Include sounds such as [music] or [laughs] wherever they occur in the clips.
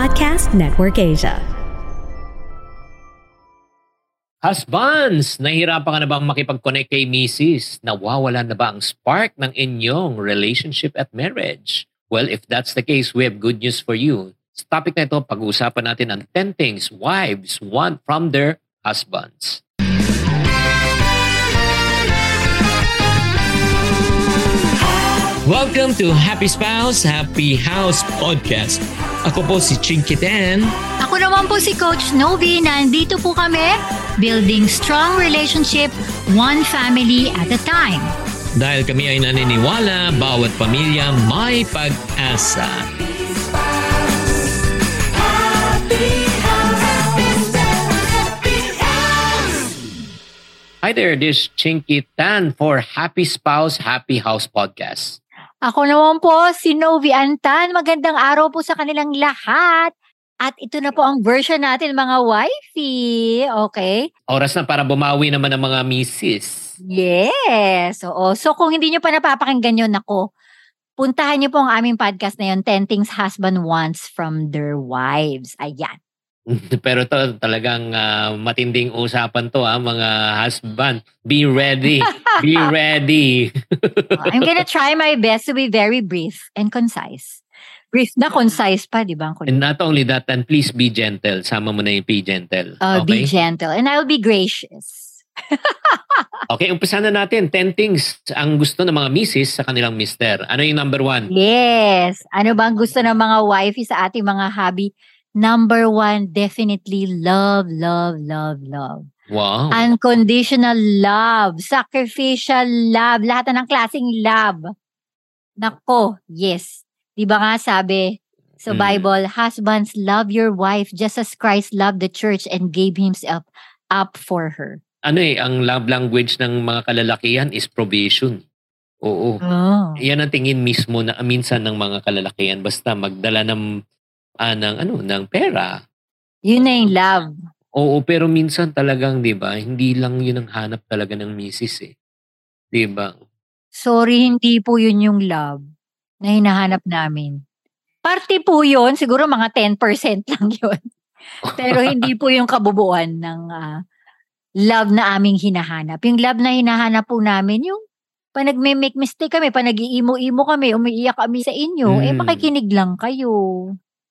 Podcast Network Asia. Husbands, nahihirapan ka na bang makipag-connect kay Mrs.? Nawawala na ba ang spark ng inyong relationship at marriage? Well, if that's the case, we have good news for you. Sa topic na ito, pag-uusapan natin ang 10 things wives want from their husbands. Welcome to Happy Spouse, Happy House Podcast. Ako po si Chinky Dan. Ako naman po si Coach Novi. Nandito po kami, building strong relationship, one family at a time. Dahil kami ay naniniwala, bawat pamilya may pag-asa. Hi there, this is Chinky Tan for Happy Spouse, Happy House Podcast. Ako naman po si Novi Antan. Magandang araw po sa kanilang lahat. At ito na po ang version natin mga wifey. Okay? Oras na para bumawi naman ang mga misis. Yes. Oo. So kung hindi nyo pa napapakinggan yun, ako, puntahan nyo po ang aming podcast na yun, 10 Things Husband Wants from Their Wives. Ayan. [laughs] Pero to talagang ah, matinding usapan to ha, mga husband. Be ready. Be [laughs] ready. I'm gonna try my best to be very brief and concise. Brief na concise pa, di ba? And not only that, and please be gentle. Sama mo na yung be gentle. Uh, Be Okay? gentle. And I'll be gracious. [laughs] Okay, umpisa na natin. 10 things ang gusto ng mga misis sa kanilang mister. Ano yung number one? Yes. Ano ba ang gusto ng mga wifey sa ating mga hobby? Number one, definitely love, love, love, love. Wow. Unconditional love. Sacrificial love. Lahat na ng klaseng love. Nako, yes. Di ba nga sabi sa Mm. Bible, husbands, love your wife just as Christ loved the church and gave himself up for her. ano eh, ang love language ng mga kalalakihan is provision. Oo. Oh. Yan ang tingin mismo na minsan ng mga kalalakihan basta magdala ng ah, ng ano ng pera. Yun na yung love. Oo, pero minsan talagang 'di ba, hindi lang 'yun ang hanap talaga ng misis eh. 'Di ba? Sorry, hindi po yun yung love na hinahanap namin. Parte po yun, siguro mga 10% [laughs] lang yun. Pero hindi po yung kabubuan ng ah, love na aming hinahanap. Yung love na hinahanap po namin, yung pa nagme-make mistake kami, pa nag-iimo-imo kami, umiiyak kami sa inyo, eh Mm. makikinig lang kayo.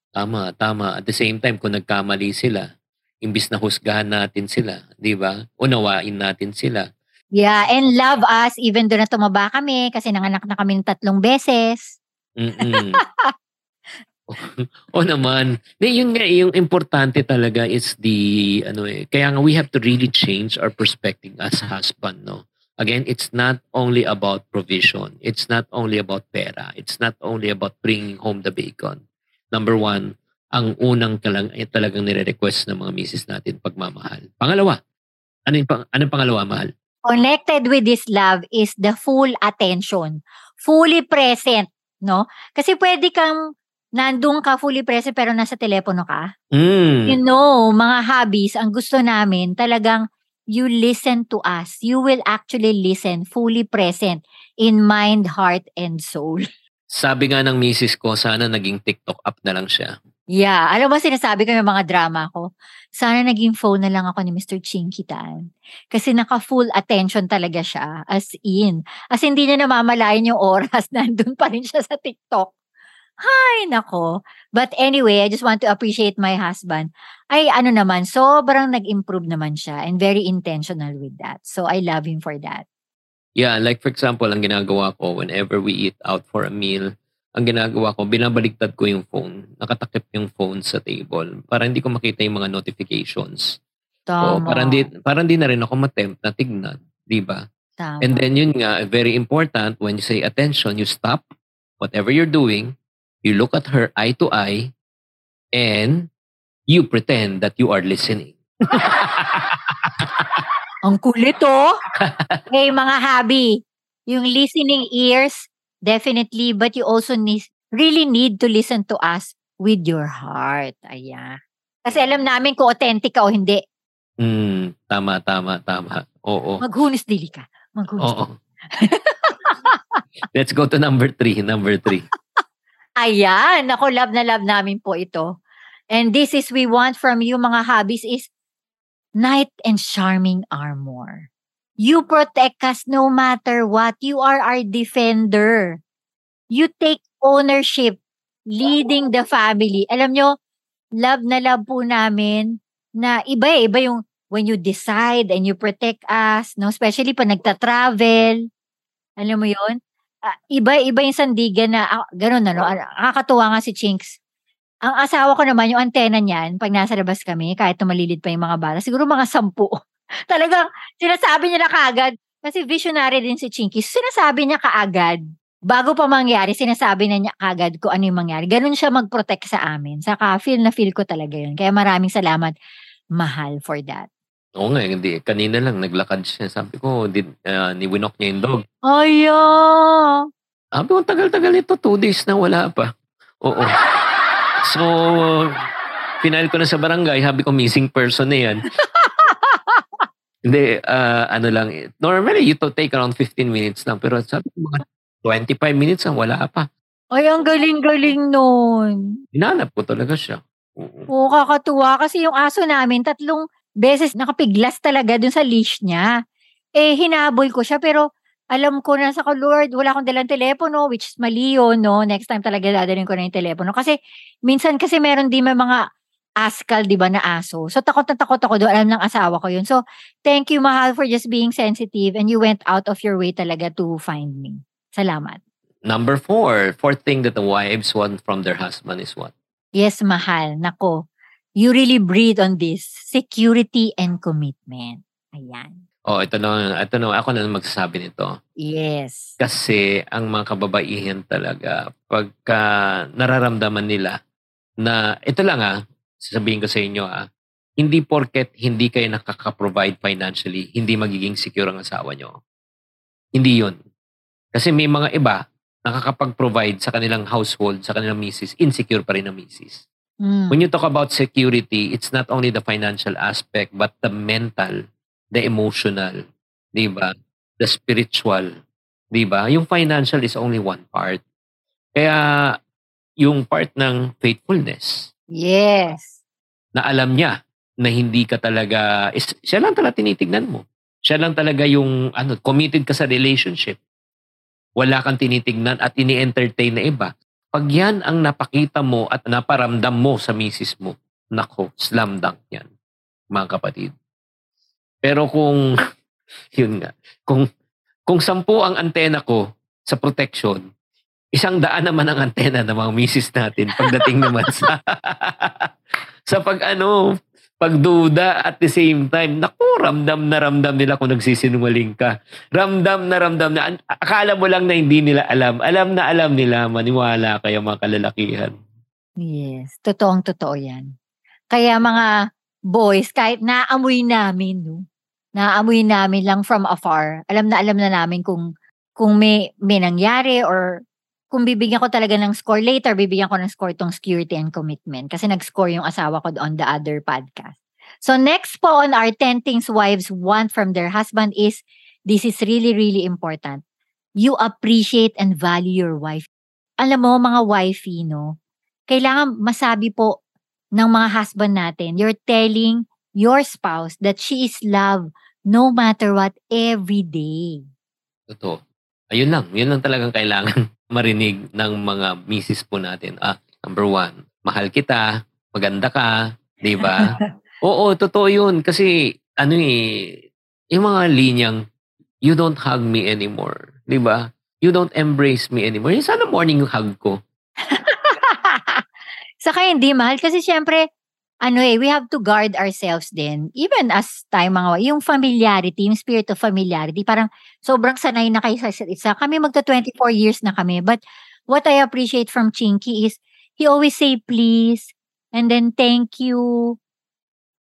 Tama, tama. At the same time kung nagkamali sila, imbis na husgahan natin sila, 'di ba? Unawain natin sila. Yeah, and love us even doon na tumaba kami kasi nanganak na kami ng tatlong beses. Mm. [laughs] o naman. Yun nga, yung importante talaga is the, ano eh, kaya nga we have to really change our perspective as husband, no? Again, it's not only about provision. It's not only about pera. It's not only about bringing home the bacon. Number one, ang unang talang, eh, talagang nire-request ng mga misis natin, pagmamahal. Pangalawa, ano yung, pang, anong pangalawa, mahal? connected with this love is the full attention. Fully present, no? Kasi pwede kang nandun ka fully present pero nasa telepono ka. Mm. You know, mga hobbies, ang gusto namin talagang you listen to us. You will actually listen fully present in mind, heart, and soul. [laughs] Sabi nga ng misis ko, sana naging TikTok up na lang siya. Yeah. Alam mo, sinasabi ko yung mga drama ko. Sana naging phone na lang ako ni Mr. Chinkitan. Kasi naka-full attention talaga siya. As in. As hindi niya namamalayan yung oras. [laughs] Nandun pa rin siya sa TikTok. Hay, nako. But anyway, I just want to appreciate my husband. Ay, ano naman, sobrang nag-improve naman siya and very intentional with that. So, I love him for that. Yeah, like for example, ang ginagawa ko whenever we eat out for a meal, ang ginagawa ko, binabaliktad ko yung phone. Nakatakip yung phone sa table para hindi ko makita yung mga notifications. Tama. para hindi, para hindi na rin ako matempt na tignan. Di ba? Tama. And then yun nga, very important, when you say attention, you stop whatever you're doing, you look at her eye to eye, and you pretend that you are listening. [laughs] Ang kulit oh. [laughs] hey, mga hobby. Yung listening ears, definitely. But you also need, really need to listen to us with your heart. Ayan. Kasi alam namin kung authentic ka o hindi. Mm, tama, tama, tama. Oo. Maghunos dili ka. Maghunos Oo. [laughs] Let's go to number three. Number three. Ayan. Ako, love na love namin po ito. And this is we want from you mga hobbies is knight and charming armor. You protect us no matter what. You are our defender. You take ownership, leading the family. Alam nyo, love na love po namin na iba eh, iba yung when you decide and you protect us, no? Especially pag nagta-travel. Alam mo yun? Uh, iba, iba yung sandigan na, uh, ganun na, no? Nakakatuwa nga si Chinks ang asawa ko naman, yung antena niyan, pag nasa labas kami, kahit tumalilid pa yung mga bala, siguro mga sampu. [laughs] Talagang sinasabi niya na kaagad, kasi visionary din si Chinky, sinasabi niya kaagad. Bago pa mangyari, sinasabi na niya kaagad kung ano yung mangyari. Ganun siya mag-protect sa amin. Saka feel na feel ko talaga yun. Kaya maraming salamat, mahal, for that. Oo nga, hindi. Kanina lang, naglakad siya. Sabi ko, did, uh, niwinok niya yung dog. Ayo! Sabi ko, tagal-tagal ito. Two days na wala pa. Oo. So, final ko na sa barangay, habi ko missing person na yan. [laughs] Hindi, uh, ano lang, normally you to take around 15 minutes lang, pero sabi ko mga 25 minutes ang wala pa. Ay, ang galing-galing nun. Hinanap ko talaga siya. Oo, kakatuwa. Kasi yung aso namin, tatlong beses nakapiglas talaga dun sa leash niya. Eh, hinabol ko siya, pero alam ko na sa ko, Lord, wala akong dalang telepono, which is mali yun, no? Next time talaga dadalhin ko na yung telepono. Kasi, minsan kasi meron din may mga askal, di ba, na aso. So, takot na takot ako doon. Alam ng asawa ko yun. So, thank you, Mahal, for just being sensitive and you went out of your way talaga to find me. Salamat. Number four, fourth thing that the wives want from their husband is what? Yes, Mahal. Nako, you really breathe on this. Security and commitment. Ayan. Oh, ito na, ito na, ako na magsasabi nito. Yes. Kasi ang mga kababaihan talaga, pagka nararamdaman nila na, ito lang ah, sasabihin ko sa inyo ah, hindi porket hindi kayo nakaka-provide financially, hindi magiging secure ang asawa nyo. Hindi yun. Kasi may mga iba, nakakapag-provide sa kanilang household, sa kanilang misis, insecure pa rin ang misis. Mm. When you talk about security, it's not only the financial aspect, but the mental the emotional, 'di ba? The spiritual, 'di ba? Yung financial is only one part. Kaya yung part ng faithfulness. Yes. Na alam niya na hindi ka talaga is, siya lang talaga tinitignan mo. Siya lang talaga yung ano, committed ka sa relationship. Wala kang tinitignan at ini-entertain na iba. Pag yan ang napakita mo at naparamdam mo sa misis mo, nako, slam dunk yan, mga kapatid. Pero kung, [laughs] yun nga, kung, kung sampu ang antena ko sa protection, isang daan naman ang antena ng mga misis natin pagdating naman sa, [laughs] sa pag ano, pagduda at the same time, naku, ramdam na ramdam nila kung nagsisinungaling ka. Ramdam na ramdam na, akala mo lang na hindi nila alam. Alam na alam nila, maniwala kayo mga kalalakihan. Yes, totoong totoo yan. Kaya mga boys, kahit naamoy namin, no? Naamoy namin lang from afar. Alam na alam na namin kung kung may, may nangyari or kung bibigyan ko talaga ng score later, bibigyan ko ng score tong security and commitment. Kasi nag-score yung asawa ko on the other podcast. So next po on our 10 things wives want from their husband is, this is really, really important. You appreciate and value your wife. Alam mo, mga wifey, no? Kailangan masabi po ng mga husband natin, you're telling your spouse that she is loved no matter what every day. Totoo. Ayun lang. Yun lang talagang kailangan [laughs] marinig ng mga misis po natin. Ah, number one, mahal kita, maganda ka, di ba? [laughs] Oo, totoo yun. Kasi, ano eh, yung mga linyang, you don't hug me anymore. Di ba? You don't embrace me anymore. Yung sana morning hug ko. Saka hindi mahal kasi syempre, ano eh, we have to guard ourselves din. Even as tayo mga, yung familiarity, yung spirit of familiarity, parang sobrang sanay na kayo sa isa't isa. Kami magta 24 years na kami. But what I appreciate from Chinky is, he always say please, and then thank you.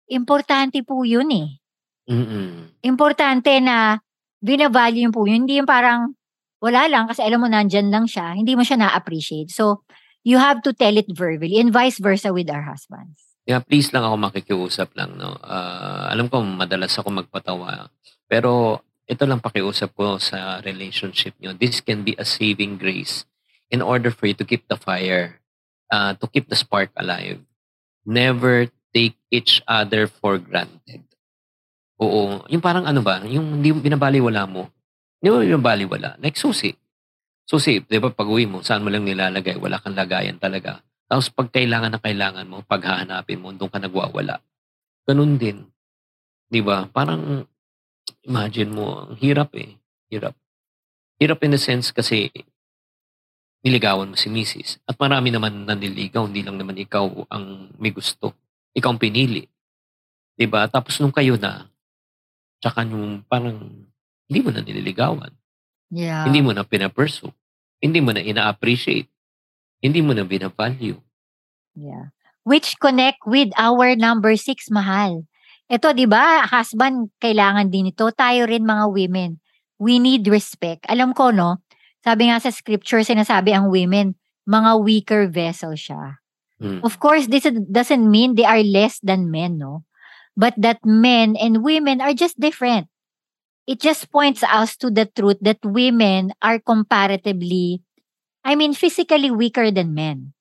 Importante po yun eh. Mm-mm. Importante na binavalue po yun. Hindi yung parang, wala lang kasi alam mo nandyan lang siya. Hindi mo siya na-appreciate. So, you have to tell it verbally and vice versa with our husbands. Yeah, please lang ako makikiusap lang, no? Uh, alam ko, madalas ako magpatawa. Pero ito lang pakiusap ko sa relationship nyo. This can be a saving grace in order for you to keep the fire, uh, to keep the spark alive. never take each other for granted. Oo. Yung parang ano ba, yung hindi binabaliwala mo. Hindi mo binabaliwala. Like susi. Susi, di ba pag uwi mo, saan mo lang nilalagay? Wala kang lagayan talaga. Tapos pag kailangan na kailangan mo, pag hahanapin mo, doon ka nagwawala. Ganun din. Di ba? Parang, imagine mo, ang hirap eh. Hirap. Hirap in the sense kasi niligawan mo si Mrs. At marami naman naniligaw, hindi lang naman ikaw ang may gusto. Ikaw ang pinili. Diba? Tapos nung kayo na, tsaka nung parang hindi mo na nililigawan. Yeah. Hindi mo na pinapursue. Hindi mo na ina-appreciate. Hindi mo na binavalue. Yeah. Which connect with our number six, mahal. Ito, di ba, husband, kailangan din ito. Tayo rin mga women. We need respect. Alam ko, no? Sabi nga sa scripture, sinasabi ang women, mga weaker vessel siya. Hmm. Of course, this doesn't mean they are less than men, no? But that men and women are just different. It just points us to the truth that women are comparatively, I mean, physically weaker than men.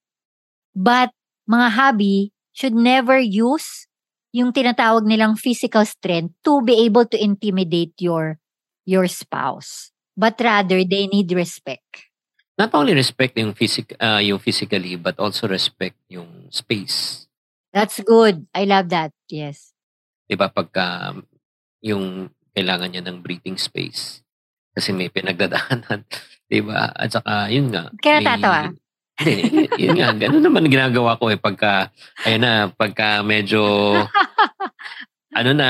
But mga hobby should never use yung tinatawag nilang physical strength to be able to intimidate your your spouse. But rather, they need respect. Not only respect yung, physic, uh, yung physically, but also respect yung space. That's good. I love that. Yes. Diba pagka yung kailangan niya ng breathing space. Kasi may pinagdadaanan. [laughs] Diba? At saka, yun nga. Kaya may- tatawa. Hindi, yun, yun nga. Ganun naman ginagawa ko eh. Pagka, ayun na, pagka medyo, [laughs] ano na,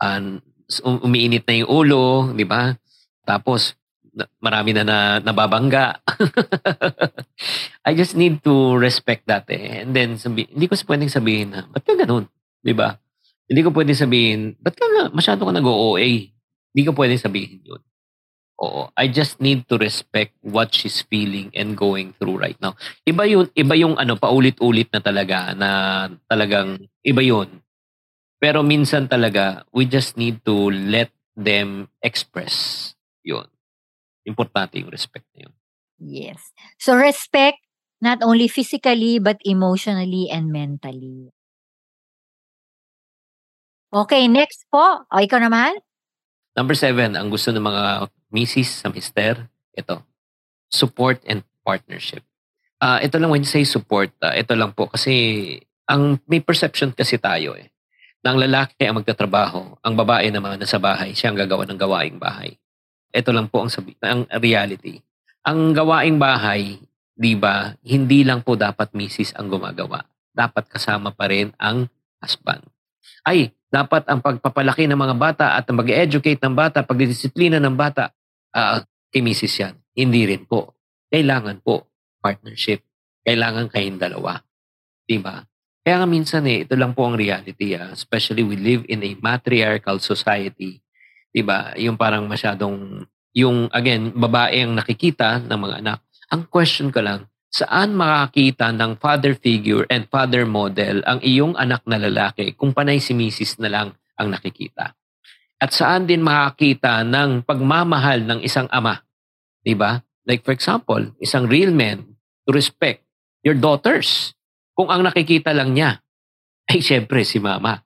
um, um- umiinit na yung ulo, di ba? Tapos, na- marami na, na nababangga. [laughs] I just need to respect that eh. And then, sabi, hindi ko pwedeng sabihin na, ba't ka ganun? Di ba? Hindi ko pwedeng sabihin, ba't ka nga, masyado ka nag-OA? Hindi ko pwedeng sabihin yun. Oo. I just need to respect what she's feeling and going through right now. Iba yun, iba yung ano, paulit-ulit na talaga, na talagang, iba yun. Pero minsan talaga, we just need to let them express yun. Importante yung respect na yun. Yes. So respect not only physically but emotionally and mentally. Okay, next po. O, ikaw naman? Number seven, ang gusto ng mga misis sa mister, ito, support and partnership. Ah, ito lang when you say support, ah, ito lang po kasi ang may perception kasi tayo eh. Na ang lalaki ang magtatrabaho, ang babae naman nasa bahay, siya ang gagawa ng gawaing bahay. Ito lang po ang sabi, ang reality. Ang gawaing bahay, 'di ba, hindi lang po dapat misis ang gumagawa. Dapat kasama pa rin ang husband. Ay, dapat ang pagpapalaki ng mga bata at ang mag-educate ng bata, pagdidisiplina ng bata, ah, kay misis yan. Hindi rin po. Kailangan po partnership. Kailangan kayong dalawa. Diba? Kaya nga minsan eh, ito lang po ang reality. Ah. Especially we live in a matriarchal society. Diba? Yung parang masyadong, yung again, babae ang nakikita ng mga anak. Ang question ko lang, saan makakita ng father figure and father model ang iyong anak na lalaki kung panay si misis na lang ang nakikita? At saan din makakita ng pagmamahal ng isang ama? 'Di ba? Like for example, isang real man to respect your daughters. Kung ang nakikita lang niya ay syempre si mama.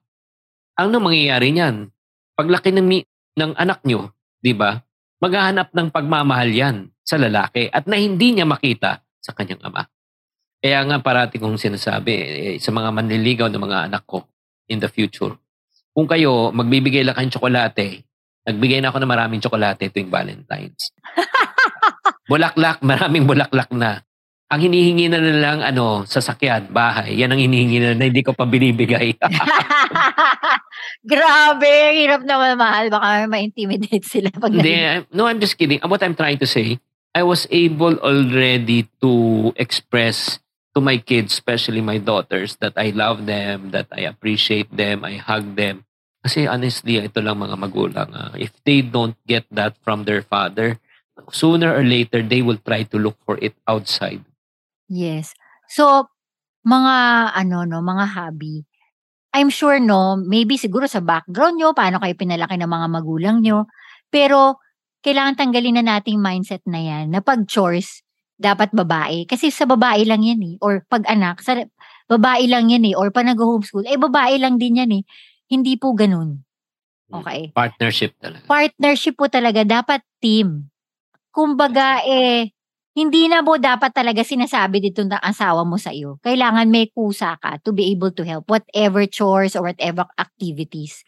Nang mangyayari niyan, paglaki ng, mi- ng anak niyo, 'di ba? Maghahanap ng pagmamahal 'yan sa lalaki at na hindi niya makita sa kanyang ama. Kaya nga parati kong sinasabi eh, sa mga manliligaw ng mga anak ko in the future, kung kayo magbibigay lang kayong tsokolate, nagbigay na ako ng maraming tsokolate tuwing Valentine's. [laughs] bulaklak, maraming bulaklak na. Ang hinihingi na lang ano, sasakyan, bahay, yan ang hinihingi na, na hindi ko pa binibigay. [laughs] Grabe, hirap naman mahal. Baka ma-intimidate sila pag Hindi, no, I'm just kidding. What I'm trying to say, I was able already to express to my kids, especially my daughters, that I love them, that I appreciate them, I hug them. Kasi honestly, ito lang mga magulang. ah. If they don't get that from their father, sooner or later, they will try to look for it outside. Yes. So, mga ano no, mga hobby. I'm sure no, maybe siguro sa background nyo, paano kayo pinalaki ng mga magulang nyo. Pero, kailangan tanggalin na nating mindset na yan, na pag chores, dapat babae. Kasi sa babae lang yan eh. Or pag anak, sa babae lang yan eh, or pa nag-homeschool, eh babae lang din yan eh. Hindi po ganun. Mm. Okay. Partnership talaga. Partnership po talaga, dapat team. Kumbaga eh, hindi na mo dapat talaga sinasabi dito ng asawa mo sa iyo. Kailangan may kusa ka to be able to help whatever chores or whatever activities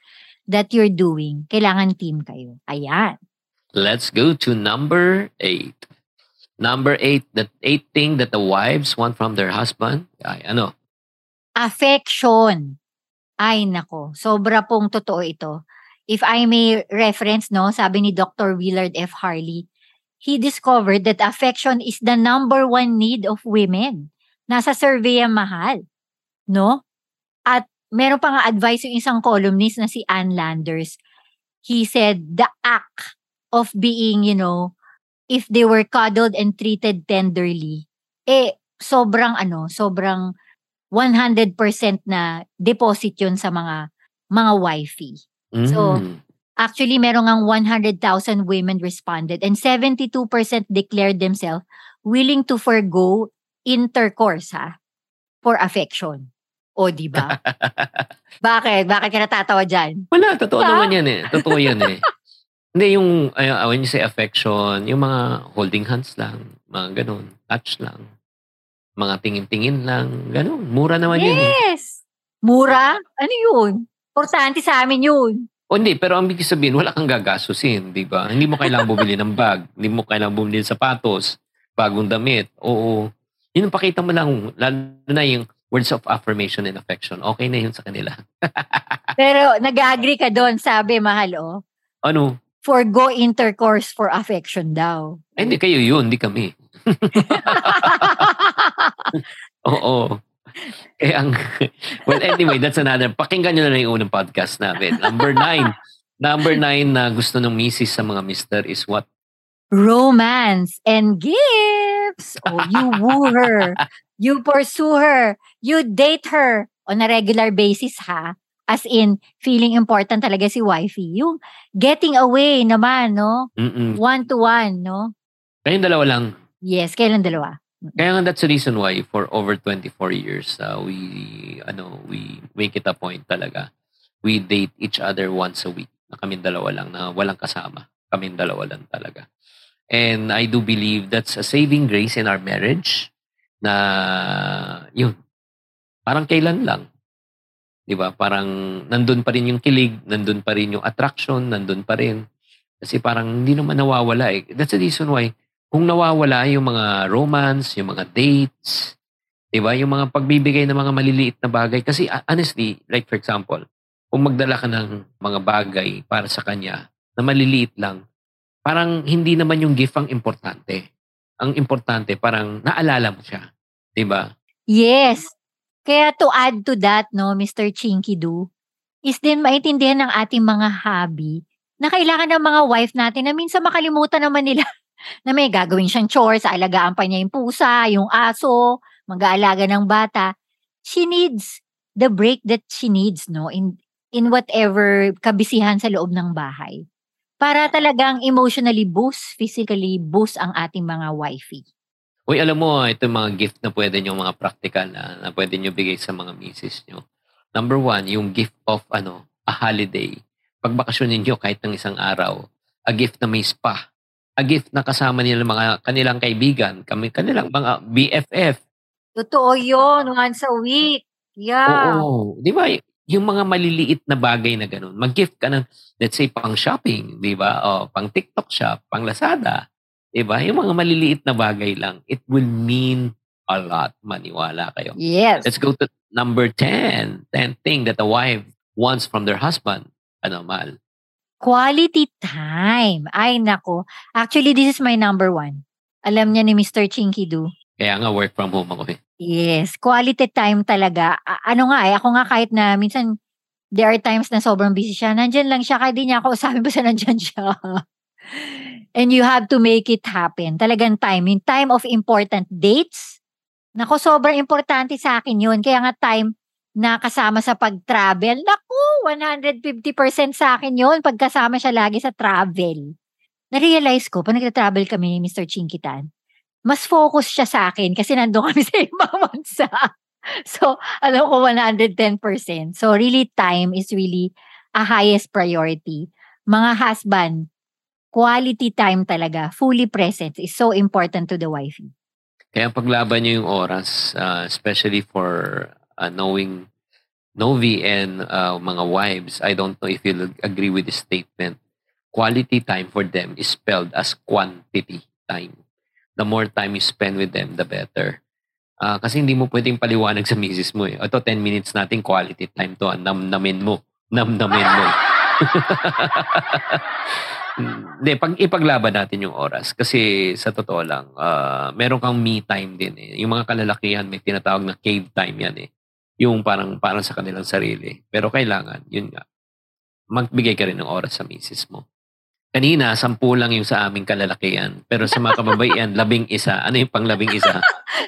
that you're doing. Kailangan team kayo. Ayan. Let's go to number eight. Number eight, the eight thing that the wives want from their husband. Ay, ano? Affection. Ay nako, sobra pong totoo ito. If I may reference, no, sabi ni Dr. Willard F. Harley, he discovered that affection is the number one need of women. Nasa survey ang mahal. No? At meron pa nga advice yung isang columnist na si Ann Landers. He said, the act of being, you know, if they were cuddled and treated tenderly, eh, sobrang ano, sobrang 100% na deposit yun sa mga mga wifey. So, Mm. Actually, meron ngang 100,000 women responded and 72% declared themselves willing to forgo intercourse ha, for affection. O, di ba? [laughs] Bakit? Bakit ka natatawa dyan? Wala, totoo Ha? naman yan eh. Totoo yan eh. [laughs] Hindi, yung, uh, when you say affection, yung mga holding hands lang, mga ganun, touch lang, mga tingin-tingin lang, ganun. Mura naman yun eh. Yes! Mura? Ano yun? Importante sa amin yun. O hindi, pero ang ibig sabihin, wala kang gagastusin, di ba? Hindi mo kailangan [laughs] bumili ng bag, hindi mo kailangan bumili ng sapatos, bagong damit. Oo. Yun ang pakita mo lang, lalo na yung words of affirmation and affection. Okay na yun sa kanila. [laughs] Pero nag-agree ka doon, sabi, mahal, oh. Ano? Forgo intercourse for affection daw. Eh, hindi kayo yun, hindi kami. [laughs] Oo. Eh, ang, well, anyway, that's another. Pakinggan nyo na lang yung unang podcast namin. Number nine. Number nine na gusto ng misis sa mga mister is what? romance and gifts. Oh, you woo her. [laughs] You pursue her. You date her on a regular basis, ha? As in, feeling important talaga si wifey. Yung getting away naman, no? Mm-mm. One-to-one, no? Kayong dalawa lang. Yes, kailan dalawa? Kaya nga that's the reason why for over 24 years, uh, we, ano, we make it a point talaga. We date each other once a week. Na kaming dalawa lang, na walang kasama. Kaming dalawa lang talaga. And I do believe that's a saving grace in our marriage na yun, parang kailan lang. 'Di ba? Parang nandun pa rin yung kilig, nandun pa rin yung attraction, nandun pa rin. Kasi parang hindi naman nawawala eh. That's the reason why kung nawawala yung mga romance, yung mga dates, 'di ba? Yung mga pagbibigay ng mga maliliit na bagay kasi uh, honestly, like for example, kung magdala ka ng mga bagay para sa kanya na maliliit lang, parang hindi naman yung gift ang importante. Ang importante parang naalala mo siya, 'di ba? Yes. Kaya to add to that, no, Mr. Chinky Do, is din maintindihan ng ating mga hobby na kailangan ng mga wife natin na minsan makalimutan naman nila [laughs] na may gagawin siyang chores, alagaan pa niya yung pusa, yung aso, mag-aalaga ng bata. She needs the break that she needs, no, in in whatever kabisihan sa loob ng bahay. Para talagang emotionally boost, physically boost ang ating mga wifey. Uy, alam mo, ito yung mga gift na pwede nyo, mga practical na, na pwede nyo bigay sa mga misis nyo. Number one, yung gift of ano, a holiday. Pagbakasyon ninyo kahit ng isang araw. A gift na may spa. A gift na kasama nila mga kanilang kaibigan, kami, kanilang mga BFF. Totoo yun, once a week. Yeah. Oo. Di ba? Yung mga maliliit na bagay na ganun. Mag-gift ka ng, let's say, pang shopping, di ba? O, pang TikTok shop, pang Lazada. Di ba? Yung mga maliliit na bagay lang, it will mean a lot. Maniwala kayo. Yes. Let's go to number 10. 10 thing that a wife wants from their husband. Ano, Mal? Quality time. Ay, nako. Actually, this is my number one. Alam niya ni Mr. Chinky Do. Kaya nga work from home ako eh. Yes, quality time talaga. A- ano nga eh, ako nga kahit na minsan there are times na sobrang busy siya, nandyan lang siya, kahit di niya ako [laughs] sabi basta nandyan siya. And you have to make it happen. Talagang time. Yung time of important dates. Nako, sobrang importante sa akin yun. Kaya nga time na kasama sa pag-travel. Naku, 150% sa akin yun. Pagkasama siya lagi sa travel. Na-realize ko, pag nagtra-travel kami ni Mr. Chinkitan, mas focus siya sa akin kasi nandun kami [laughs] sa ibang bansa. so, alam ko 110%. So, really, time is really a highest priority. Mga husband, quality time talaga, fully present is so important to the wifey. Kaya paglaban niyo yung oras, uh, especially for uh, knowing Novi and uh, mga wives, I don't know if you'll agree with this statement. Quality time for them is spelled as quantity time. The more time you spend with them, the better. Uh, kasi hindi mo pwedeng paliwanag sa misis mo eh. Ito, 10 minutes natin quality time to. Namnamin mo. Namnamin mo. [laughs] [laughs] Hindi, pag ipaglaban natin yung oras. Kasi sa totoo lang, uh, meron kang me time din eh. Yung mga kalalakihan, may tinatawag na cave time yan eh. Yung parang, parang sa kanilang sarili. Pero kailangan, yun nga, magbigay ka rin ng oras sa misis mo. Kanina, sampu lang yung sa aming kalalakihan. Pero sa mga kababaihan, [laughs] labing isa. Ano yung pang labing isa?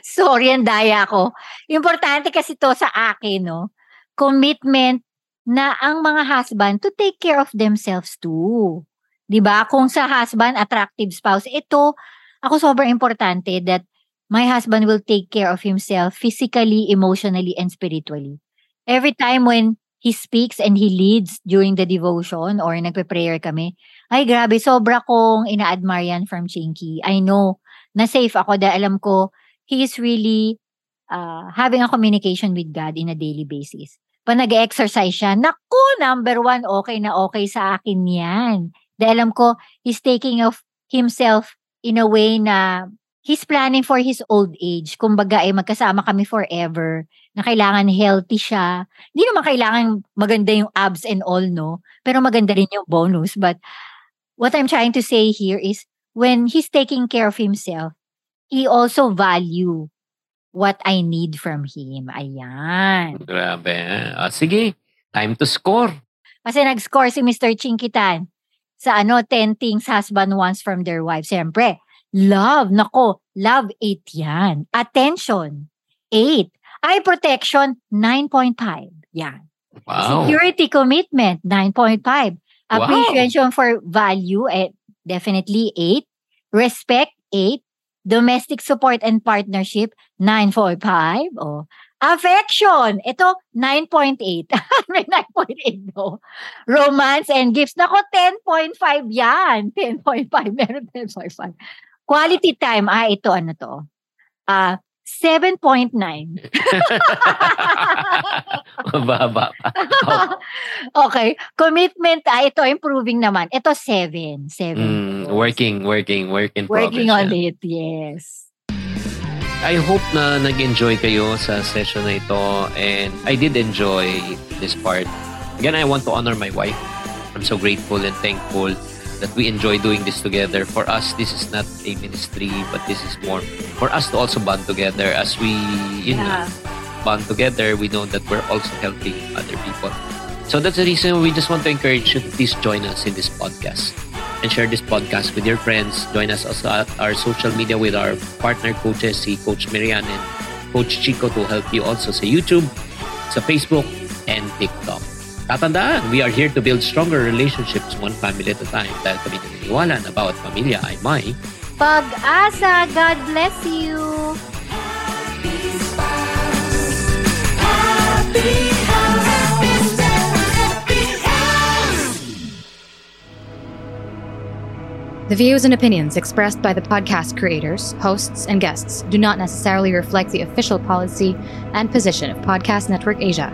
Sorry, ang daya ko. Importante kasi to sa akin, no? Commitment na ang mga husband to take care of themselves too. 'Di ba? Kung sa husband, attractive spouse, ito, ako sobrang importante that my husband will take care of himself physically, emotionally, and spiritually. Every time when he speaks and he leads during the devotion or nagpe-prayer kami, ay grabe, sobra kong ina-admire yan from Chinky. I know na safe ako dahil alam ko he is really uh, having a communication with God in a daily basis. Pag nag-exercise siya, naku, number one, okay na okay sa akin yan. Dahil alam ko, he's taking of himself in a way na he's planning for his old age. Kumbaga, eh, magkasama kami forever. Na kailangan healthy siya. Hindi naman kailangan maganda yung abs and all, no? Pero maganda rin yung bonus. But what I'm trying to say here is, when he's taking care of himself, he also value what I need from him. Ayan. Grabe. Ah, sige, time to score. Kasi nag-score si Mr. Chinkitan sa ano, 10 things husband wants from their wife. Siyempre, love. Nako, love 8 yan. Attention, 8. Eye protection, 9.5. Yan. Wow. Security commitment, 9.5. Appreciation wow. for value, eh, definitely 8. Respect, 8. Domestic support and partnership, 9.5. Oh. Affection. Ito, 9.8. [laughs] May 9.8 no. Romance and gifts. Nako, 10.5 yan. [laughs] 10.5. Meron 10.5. Quality time. Ah, ito ano to? Ah, uh, 7.9. [laughs] Mababa pa. [laughs] okay. Commitment, ah, ito improving naman. Ito 7. 7. Mm, working, working, work in working progress. Working on yeah. it, yes. I hope na nag-enjoy kayo sa session na ito and I did enjoy this part. Again, I want to honor my wife. I'm so grateful and thankful that we enjoy doing this together. For us, this is not a ministry, but this is more for us to also bond together as we, you yeah. know, bond together. We know that we're also helping other people. So that's the reason we just want to encourage you to please join us in this podcast and share this podcast with your friends. Join us also at our social media with our partner coaches, si Coach Miriam and Coach Chico to help you also sa YouTube, sa Facebook, and TikTok. Tatandaan, we are here to build stronger relationships one family at a time dahil kami naniniwala na bawat pamilya ay may pag-asa. God bless you! Happy The views and opinions expressed by the podcast creators, hosts, and guests do not necessarily reflect the official policy and position of Podcast Network Asia,